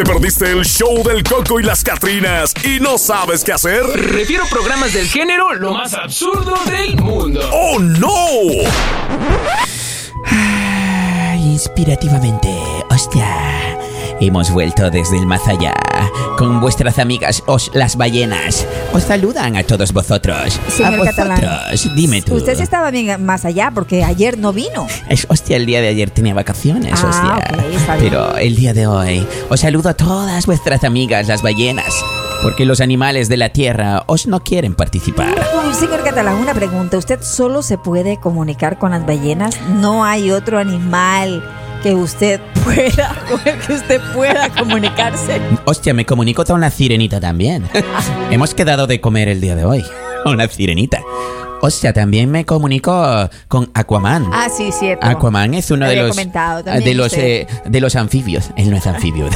¿Te perdiste el show del Coco y las Catrinas y no sabes qué hacer? Refiero programas del género lo más absurdo del mundo. ¡Oh, no! Ah, inspirativamente, hostia. Hemos vuelto desde el más allá. Con vuestras amigas, os las ballenas. Os saludan a todos vosotros. Señor a Catalán. vosotros. Dime tú. Usted sí estaba bien más allá porque ayer no vino. Es, hostia, el día de ayer tenía vacaciones, Ah, hostia. ok, está bien. Pero el día de hoy os saludo a todas vuestras amigas, las ballenas. Porque los animales de la tierra os no quieren participar. Uy, señor Catalán, una pregunta. ¿Usted solo se puede comunicar con las ballenas? ¿No hay otro animal que usted pueda, que usted pueda comunicarse? Hostia, me comunico con la sirenita también. Hemos quedado de comer el día de hoy. Una sirenita. Hostia, también me comunico con Aquaman. Ah, sí, cierto. Aquaman es uno de los de los eh, de los anfibios. Él no es anfibio.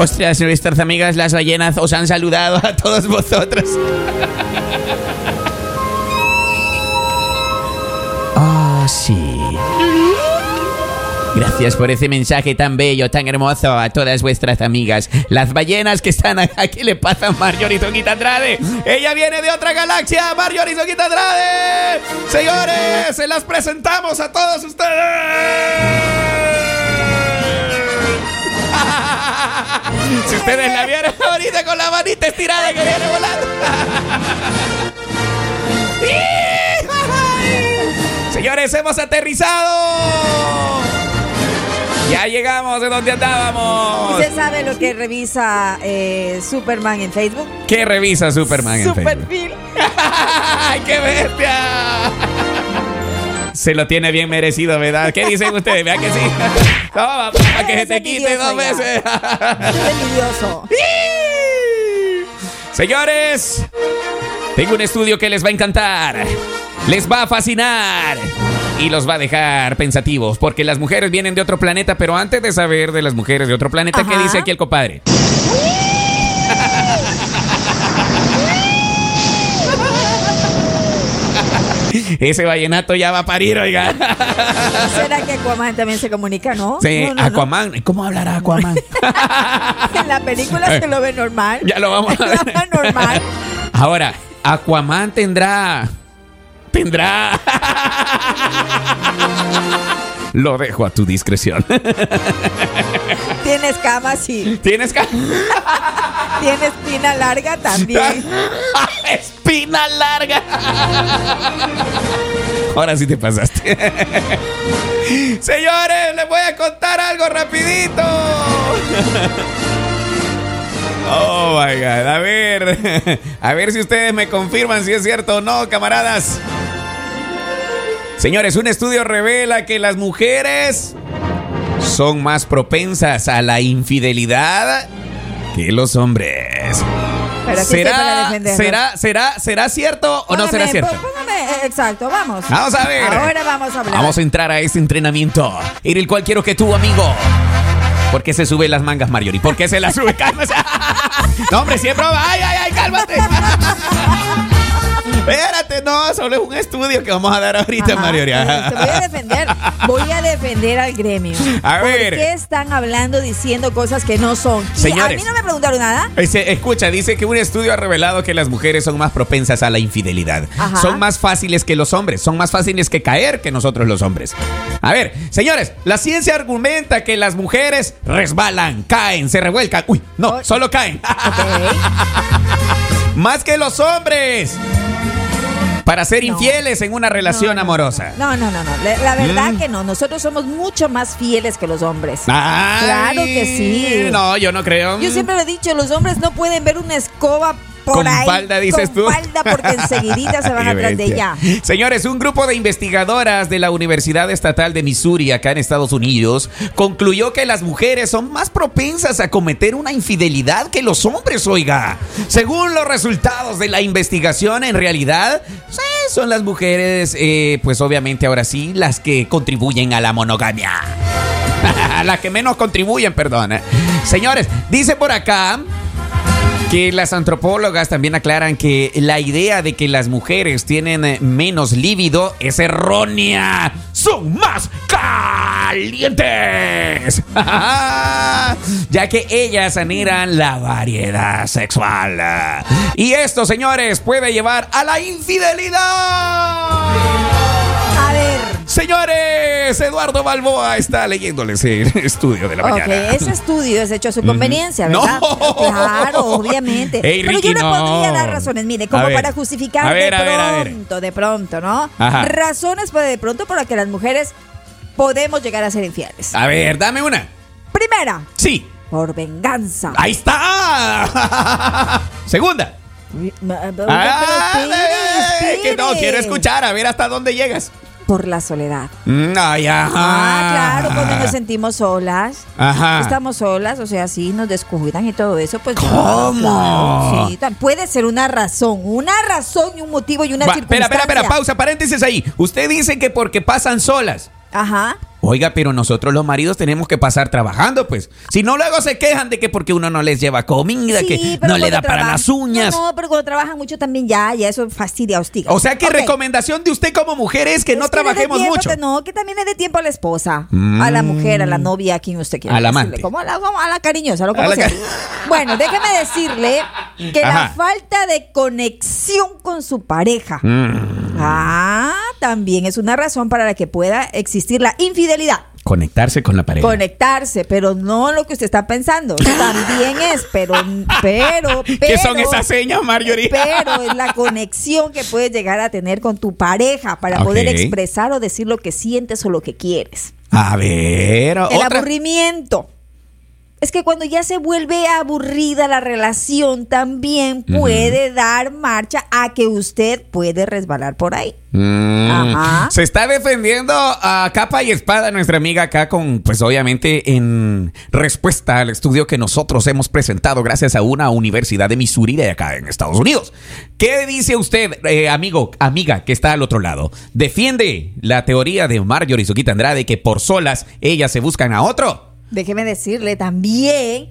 Ostras, nuestras amigas las ballenas os han saludado a todos vosotros. Oh, sí. Gracias por ese mensaje tan bello, tan hermoso a todas vuestras amigas. Las ballenas que están acá, ¿qué le pasa a Marjorie Soquita Andrade? Ella viene de otra galaxia, Marjorie Soquita Andrade. Señores, se las presentamos a todos ustedes. Si ustedes la vieron ahorita con la manita estirada que viene volando. Señores, hemos aterrizado. Ya llegamos de donde andábamos. ¿Usted sabe lo que revisa eh, Superman en Facebook? ¿Qué revisa Superman en Su Facebook? perfil. ¡Ay, qué bestia! Se lo tiene bien merecido, ¿verdad? ¿Qué dicen ustedes? Vean que sí. Toma, para que se te quite dos veces. Es envidioso. Señores, tengo un estudio que les va a encantar. Les va a fascinar. Y los va a dejar pensativos. Porque las mujeres vienen de otro planeta. Pero antes de saber de las mujeres de otro planeta, ¿qué dice aquí el compadre? Ese vallenato ya va a parir, oiga. ¿Será que Aquaman también se comunica, no? Sí, No, no, no. Aquaman. ¿Cómo hablará Aquaman? En la película se lo ve normal. Ya lo vamos a ver. Normal. Ahora, Aquaman tendrá. Tendrá. Lo dejo a tu discreción. Tiene escamas y Tienes que. tiene espina larga también. Espina larga. Ahora sí te pasaste. Señores, les voy a contar algo rapidito. Oh my god. A ver. A ver si ustedes me confirman si es cierto o no, camaradas. Señores, un estudio revela que las mujeres son más propensas a la infidelidad que los hombres. Para ¿Será, será, será, será cierto o no será cierto? pó- póngame, eh, exacto, vamos. Vamos a ver. Ahora vamos a hablar. Vamos a entrar a este entrenamiento en el cual quiero que tú, amigo. ¿Por qué se sube las mangas, Marjorie? ¿Por qué se las sube? Cálmate. No, hombre, siempre. ¡Ay, ay, ay! ¡Cálmate! Espérate, no, solo es un estudio que vamos a dar ahorita, Ajá, eh, Te voy a defender. Voy a defender al gremio. A ver. ¿Por qué están hablando diciendo cosas que no son? Y Señores. A mí no me preguntaron nada. Ese- escucha, dice que un estudio ha revelado que las mujeres son más propensas a la infidelidad. Ajá. Son más fáciles que los hombres, son más fáciles que caer que nosotros los hombres. A ver, señores, la ciencia argumenta que las mujeres resbalan, caen, se revuelcan. Uy, no, Oh. solo caen. Más que los hombres. Para ser No. infieles en una relación No, amorosa. No, no, no, no. La, la verdad Mm. que no. Nosotros somos mucho más fieles que los hombres. Ay, Claro que sí. No, yo no creo. Yo siempre lo he dicho, los hombres no pueden ver una escoba por Con ahí. falda, dices con tú. falda porque enseguidita se van atrás de ella. Señores, un grupo de investigadoras de la Universidad Estatal de Missouri, acá en Estados Unidos, concluyó que las mujeres son más propensas a cometer una infidelidad que los hombres, oiga. Según los resultados de la investigación, en realidad, sí, son las mujeres, eh, pues obviamente ahora sí, las que contribuyen a la monogamia. las que menos contribuyen, perdón. Señores, dice por acá Que las antropólogas también aclaran que la idea de que las mujeres tienen eh, menos líbido es errónea. Son más calientes. ya que ellas anhelan la variedad sexual. Y esto, señores, puede llevar a la infidelidad. Señores, Eduardo Balboa está leyéndoles el estudio de la Ok, mañana. ese estudio es hecho a su conveniencia, No. ¿verdad? Claro, obviamente. Pero yo no. podría dar razones, mire, como ver. para justificar de ver, a ver. pronto, de pronto, ¿no? Ajá. Razones pues, de pronto por las que las mujeres podemos llegar a ser infieles. A ver, dame una. Primera, Sí. por venganza. Ahí está. Segunda. Ah, que no, quiero escuchar, a ver hasta dónde llegas. Por la soledad. Mm, Ay, ajá. Ah, claro, cuando nos sentimos solas. Ajá. Estamos solas, o sea, sí, nos descuidan y todo eso, pues. ¿Cómo? claro, sí, puede ser una razón, una razón y un motivo y una Va, espera, circunstancia. espera, espera, pausa, paréntesis ahí. Usted dice que porque pasan solas. Ajá. Oiga, pero nosotros los maridos tenemos que pasar trabajando, pues. Si no, luego se quejan de que porque uno no les lleva comida, Sí, que no le da para las uñas. No, no, pero cuando trabajan mucho también ya, ya eso fastidia, hostiga. O sea que recomendación de usted como mujer es que Es no trabajemos tiempo, mucho. que no, que también le dé tiempo a la esposa, Mm. a la mujer, a la novia, a quien usted quiera. A la amante. Como a la, como a la cariñosa, lo A como sea. cari- Bueno, déjeme decirle que la falta de conexión con su pareja. Mm. Ah, también es una razón para la que pueda existir la infidelidad. Conectarse con la pareja. Conectarse, pero no lo que usted está pensando. También es, pero, pero, pero. ¿Qué son esas señas, Marjorie? Pero es la conexión que puedes llegar a tener con tu pareja para poder expresar o decir lo que sientes o lo que quieres. A ver, El otra. aburrimiento. Es que cuando ya se vuelve aburrida la relación, también puede dar marcha a que usted puede resbalar por ahí. Mm. Ajá. Se está defendiendo a capa y espada nuestra amiga acá con, pues obviamente en respuesta al estudio que nosotros hemos presentado gracias a una universidad de Missouri de acá en Estados Unidos. ¿Qué dice usted, eh, amigo, amiga que está al otro lado? ¿Defiende la teoría de Marjorie Suquita Andrade que por solas ellas se buscan a otro? Déjeme decirle también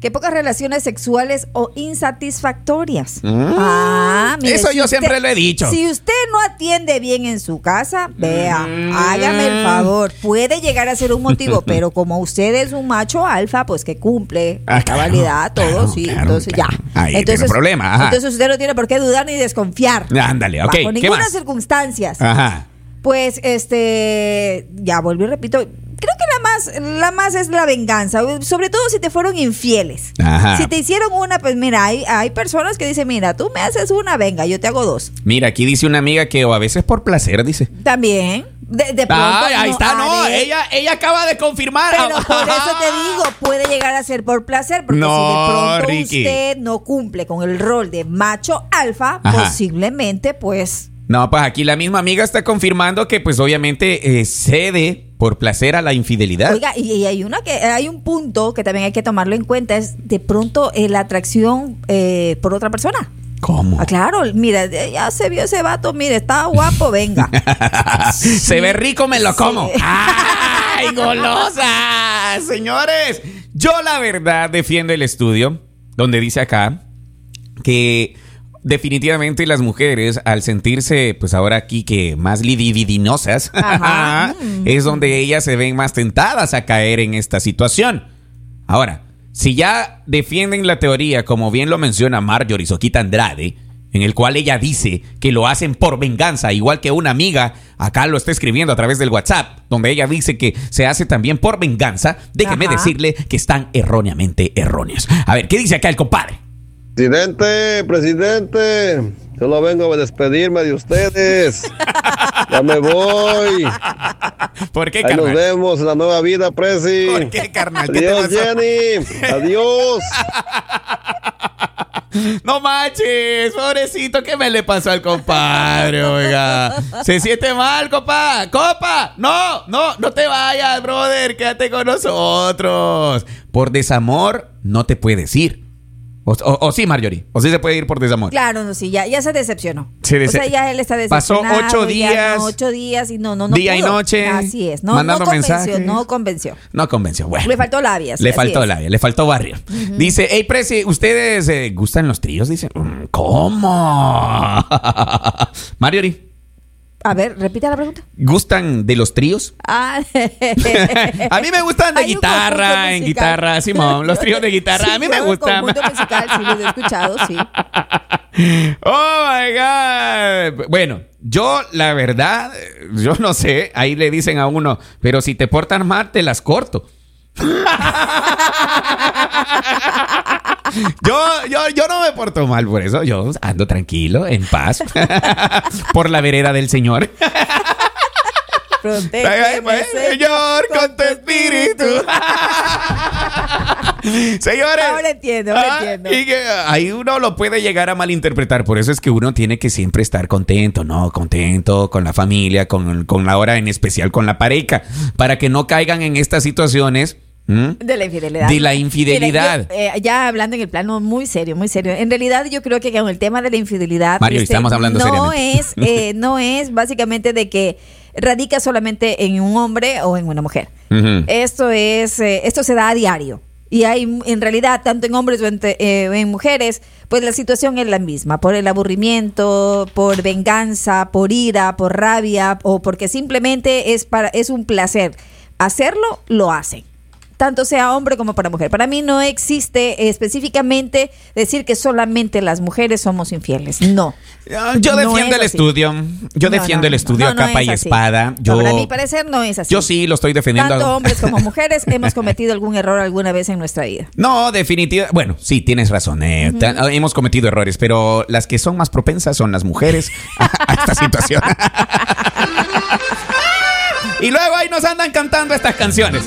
que pocas relaciones sexuales o insatisfactorias. Ah, mire, Mm. Eso si yo usted- siempre lo he dicho. Si usted no atiende bien en su casa, vea, Mm. hágame el favor. Puede llegar a ser un motivo, pero como usted es un macho alfa, pues que cumple Ah, la claro, cabalidad, todo, claro, sí. claro, entonces ya. Ahí tiene entonces, problema, ajá. entonces usted no tiene por qué dudar ni desconfiar. Ándale, ok, Bajo ¿qué ninguna más? Ah. circunstancia. Ajá. Pues, este, ya y repito, creo que la más, la más es la venganza, sobre todo si te fueron infieles. Ajá. Si te hicieron una, pues mira, hay, hay personas que dicen, mira, tú me haces una, venga, yo te hago dos. Mira, aquí dice una amiga que o a veces por placer, dice. También, de, de pronto. Ay, ahí no está, no, ella, ella acaba de confirmar. Pero por eso te digo, puede llegar a ser por placer, porque No, si de pronto Ricky. usted no cumple con el rol de macho alfa, Ajá. posiblemente, pues, No, pues aquí la misma amiga está confirmando que pues obviamente eh, cede por placer a la infidelidad. Oiga, y, y hay una que hay un punto que también hay que tomarlo en cuenta es de pronto eh, la atracción eh, por otra persona. ¿Cómo? Ah, claro, mira, ya se vio ese vato, mire, está guapo, venga. Se ve rico, me lo Sí. como. ¡Ay, golosa! Señores, yo la verdad defiendo el estudio donde dice acá que definitivamente las mujeres al sentirse pues ahora aquí que más lidividinosas Ajá. es donde ellas se ven más tentadas a caer en esta situación. Ahora, si ya defienden la teoría como bien lo menciona Marjorie Soquita Andrade, en el cual ella dice que lo hacen por venganza, igual que una amiga acá lo está escribiendo a través del WhatsApp, donde ella dice que se hace también por venganza, déjeme Ajá. decirle que están erróneamente erróneos. A ver, ¿qué dice acá el compadre? Presidente, presidente, solo vengo a despedirme de ustedes. Ya me voy. ¿Por qué, Ahí nos carnal? vemos en la nueva vida, Presi. ¿Por qué, carnal? ¿Qué te Adiós? Jenny. Adiós. No manches, pobrecito, ¿qué me le pasó al compadre, oiga? Se siente mal, copa. Copa, no, no, no te vayas, brother, quédate con nosotros. Por desamor, no te puedes ir. O, o- o sí, Marjorie. O sí se puede ir por desamor. Claro, no, sí, ya, ya se decepcionó. Se dece- o sea, ya él está Pasó decepcionado. ocho ya días, no, ocho días y no, no, no día y noche, Así es. No, no mandando convenció, mensajes. no convenció. No convenció. Bueno. Le faltó labia. sí, Le faltó es. labia, le faltó barrio. Dice, hey, Presi, ¿ustedes eh, gustan los tríos? Dice, "Mm, ¿cómo? Marjorie, A ver, repita la pregunta. ¿gustan de los tríos? Ah, A mí me gustan de guitarra, en guitarra, Simón, los tríos de guitarra. Sí, a mí me gustan. musical, sí, los he escuchado, sí. Oh my God. Bueno, yo, la verdad, yo no sé. Ahí le dicen a uno, pero si te portan mal, te las corto. Yo, yo, yo no me porto mal por eso. Yo ando tranquilo, en paz, por la vereda del Señor. Protégeme, Señor, con tu espíritu. Señores. Ahora entiendo, ahora ah, entiendo. Y que ahí uno lo puede llegar a malinterpretar. Por eso es que uno tiene que siempre estar contento, ¿no? Contento con la familia, con, con la hora en especial con la pareja. Para que no caigan en estas situaciones. De la infidelidad. De la infidelidad. Eh, ya hablando en el plano muy serio, muy serio. En realidad yo creo que con el tema de la infidelidad... este, Mario, estamos hablando no seriamente. Es, eh, no es básicamente de que radica solamente en un hombre o en una mujer. Esto es, eh, esto se da a diario. Y hay, en realidad, tanto en hombres o en, te- eh, en mujeres, pues la situación es la misma. Por el aburrimiento, por venganza, por ira, por rabia, o porque simplemente es, para, es un placer. Hacerlo, lo hacen. Tanto sea hombre como para mujer. Para mí no existe específicamente decir que solamente las mujeres somos infieles. No. Ah, Yo defiendo el estudio. Yo No, defiendo no, el estudio a capa es y espada. Yo, para mi parecer no es así. yo sí lo estoy defendiendo. Tanto hombres como mujeres hemos cometido algún error alguna vez en nuestra vida. No, definitivamente. Bueno, sí, tienes razón. eh, ta- Hemos cometido errores, pero las que son más propensas son las mujeres a, a esta situación. y luego ahí nos andan cantando estas canciones.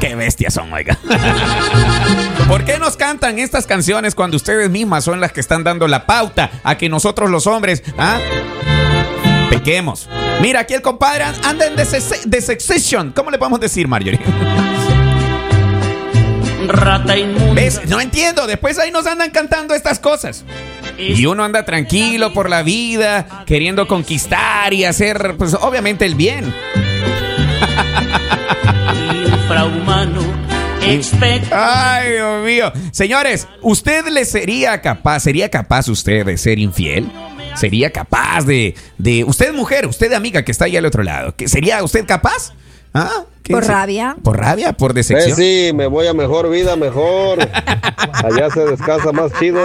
Qué bestias son, oiga. ¿Por qué nos cantan estas canciones cuando ustedes mismas son las que están dando la pauta a que nosotros los hombres, ah, pequemos? Mira, aquí el compadre anda en Succession. ¿Cómo le podemos decir, Marjorie? Rata inmunda. ¿Ves? No entiendo. Después ahí nos andan cantando estas cosas. Y uno anda tranquilo por la vida, queriendo conquistar y hacer, pues obviamente el bien. Infrahumano. Ay, Dios mío. Señores, ¿usted le sería capaz, sería capaz usted de ser infiel? ¿Sería capaz de, de, usted mujer, usted amiga que está ahí al otro lado, que sería usted capaz? ¿Ah? ¿Qué Por rabia. ¿Por rabia? ¿Por decepción? Presi, me voy a mejor vida, mejor. Allá se descansa más chido.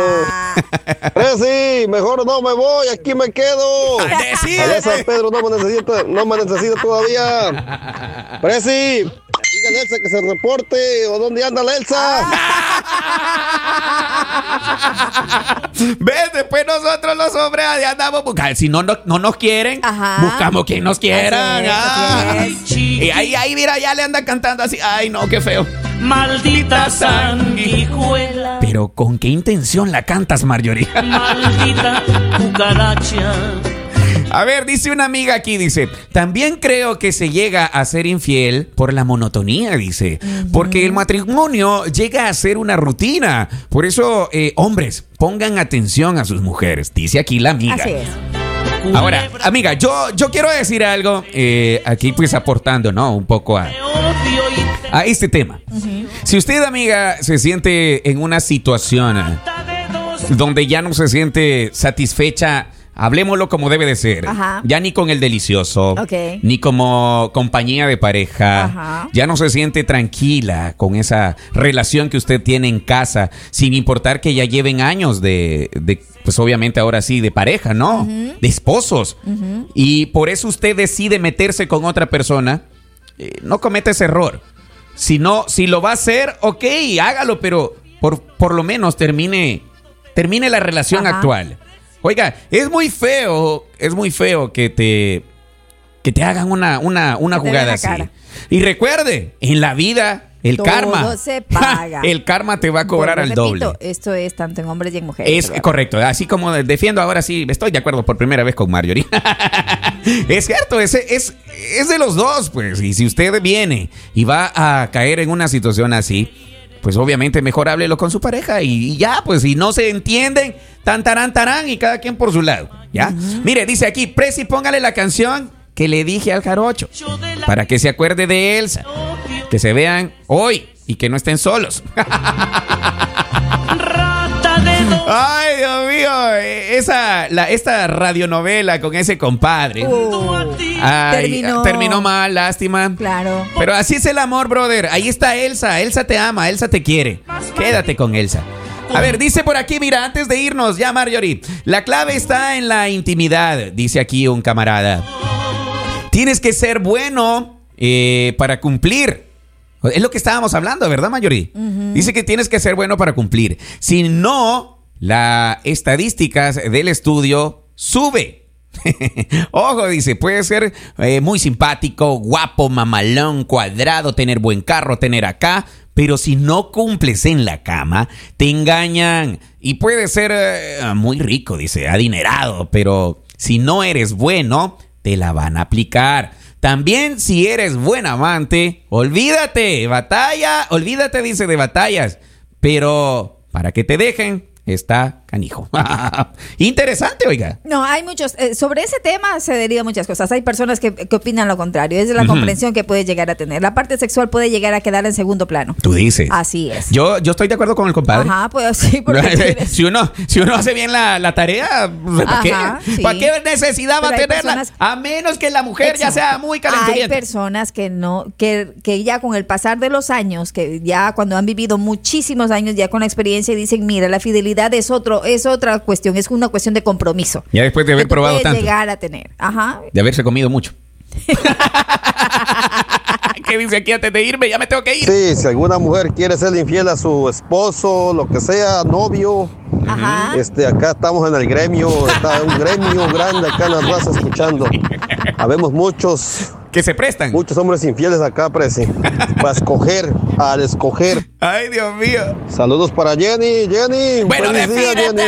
Presi, mejor no me voy, aquí me quedo. Ah. Allá San Pedro no me necesita, no me necesita todavía. Presi, dígale a Elsa que se reporte. ¿O dónde anda la Elsa? ¿Ves? Después nosotros los hombres ahí andamos buscando. Si no, no, no nos quieren, Ajá. buscamos quien nos quiera. Ah. Y ahí, ahí, mira, ya le anda cantando así. Ay, no, qué feo. Maldita sanguijuela. Pero ¿con qué intención la cantas, Marjorie? Maldita cucaracha. A ver, dice una amiga aquí, dice, también creo que se llega a ser infiel por la monotonía, dice, porque el matrimonio llega a ser una rutina. Por eso, eh, hombres, pongan atención a sus mujeres, dice aquí la amiga. Así es. Ahora, amiga, yo, yo quiero decir algo eh, aquí, pues aportando, ¿no? Un poco a, a este tema. Si usted, amiga, se siente en una situación donde ya no se siente satisfecha, hablemoslo como debe de ser. Ajá. Ya ni con el delicioso, ni como compañía de pareja. Ajá. Ya no se siente tranquila con esa relación que usted tiene en casa, sin importar que ya lleven años de, de, pues obviamente ahora sí, de pareja, ¿no? De esposos. Y por eso usted decide meterse con otra persona. eh, no cometa ese error. Si no, si lo va a hacer, ok, hágalo, pero por, por lo menos termine, termine la relación Ajá. actual. Oiga, es muy feo, es muy feo que te, que te hagan una, una, una jugada así. cara. Y recuerde, en la vida, el Todo karma. se paga. el karma te va a cobrar al repito, doble. Esto es tanto en hombres y en mujeres. Es correcto, así como defiendo ahora sí, estoy de acuerdo por primera vez con Marjorie. es cierto, ese es, es de los dos, pues. Y si usted viene y va a caer en una situación así, pues obviamente mejor háblelo con su pareja y, y ya, pues si no se entienden, tan tarán tarán y cada quien por su lado, ¿ya? Mire, dice aquí, Presi, póngale la canción que le dije al jarocho para que se acuerde de Elsa, que se vean hoy y que no estén solos. Ay, Dios mío, eh, esa, la, esta radionovela con ese compadre. Uh, Ay, terminó. terminó mal, lástima. Claro. Pero así es el amor, brother. Ahí está Elsa. Elsa te ama, Elsa te quiere. Quédate con Elsa. A ver, dice por aquí, mira, antes de irnos, ya Marjorie, la clave está en la intimidad, dice aquí un camarada. Tienes que ser bueno eh, para cumplir. Es lo que estábamos hablando, ¿verdad, Marjorie? Dice que tienes que ser bueno para cumplir. Si no, las estadísticas del estudio sube. Ojo, dice, puede ser eh, muy simpático, guapo, mamalón, cuadrado, tener buen carro, tener acá, pero si no cumples en la cama, te engañan. Y puede ser eh, muy rico, dice, adinerado, pero si no eres bueno, te la van a aplicar. También si eres buen amante, olvídate, batalla, olvídate, dice, de batallas. Pero para que te dejen, está canijo. Interesante, oiga. No, hay muchos. eh, sobre ese tema se derivan muchas cosas. Hay personas que, que opinan lo contrario. Es la comprensión que puede llegar a tener. La parte sexual puede llegar a quedar en segundo plano. Tú dices. Así es. Yo, yo estoy de acuerdo con el compadre. Ajá, pues sí, porque tienes- si, uno, si uno hace bien la, la tarea, pues, ¿para qué? Ajá, sí. ¿Para qué necesidad va a hay tenerla? personas- A menos que la mujer ya sea muy Hay calenturienta. personas que no, que, que ya con el pasar de los años, que ya cuando han vivido muchísimos años ya con la experiencia dicen, mira, la fidelidad es otro, es otra cuestión, es una cuestión de compromiso. Ya después de haber que tú probado puedes tanto. llegar a tener. Ajá. De haberse comido mucho. ¿Qué dice aquí antes de irme? Ya me tengo que ir. Sí, si alguna mujer quiere ser infiel a su esposo, lo que sea, novio, Ajá. este, acá estamos en el gremio, está un gremio grande acá en la raza escuchando. Habemos muchos, Que se prestan. muchos hombres infieles acá, Presi, para escoger, al escoger. Ay, Dios mío. Saludos para Jenny, Jenny. Bueno, defínete, Jenny.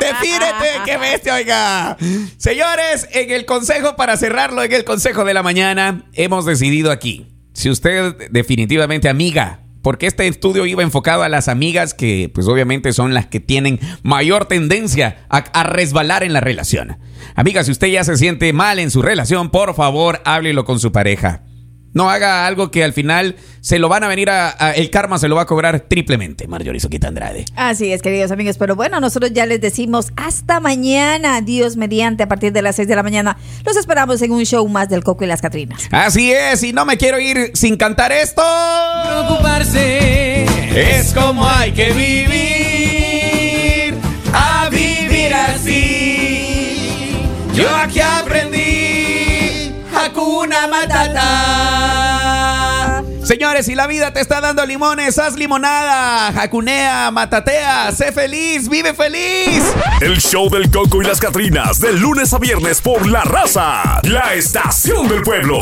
defínete, qué bestia, oiga. Señores, en el consejo, para cerrarlo, en el consejo de la mañana, hemos decidido aquí. Si usted definitivamente amiga, porque este estudio iba enfocado a las amigas que, pues obviamente son las que tienen mayor tendencia a, a resbalar en la relación. Amiga, si usted ya se siente mal en su relación, por favor, háblelo con su pareja. No haga algo que al final se lo van a venir a, a- el karma se lo va a cobrar triplemente, Marjorie Soquita Andrade. Así es, queridos amigos. Pero bueno, nosotros ya les decimos hasta mañana, Dios mediante, a partir de las 6 de la mañana. Los esperamos en un show más del Coco y las Catrinas. Así es, y no me quiero ir sin cantar esto. Preocuparse Es como hay que vivir, a vivir así. Yo aquí aprendí Hakuna Matata. Señores, si la vida te está dando limones, haz limonada, jacunea, matatea, sé feliz, vive feliz. El show del Coco y las Catrinas, de lunes a viernes por La Raza, la estación del pueblo.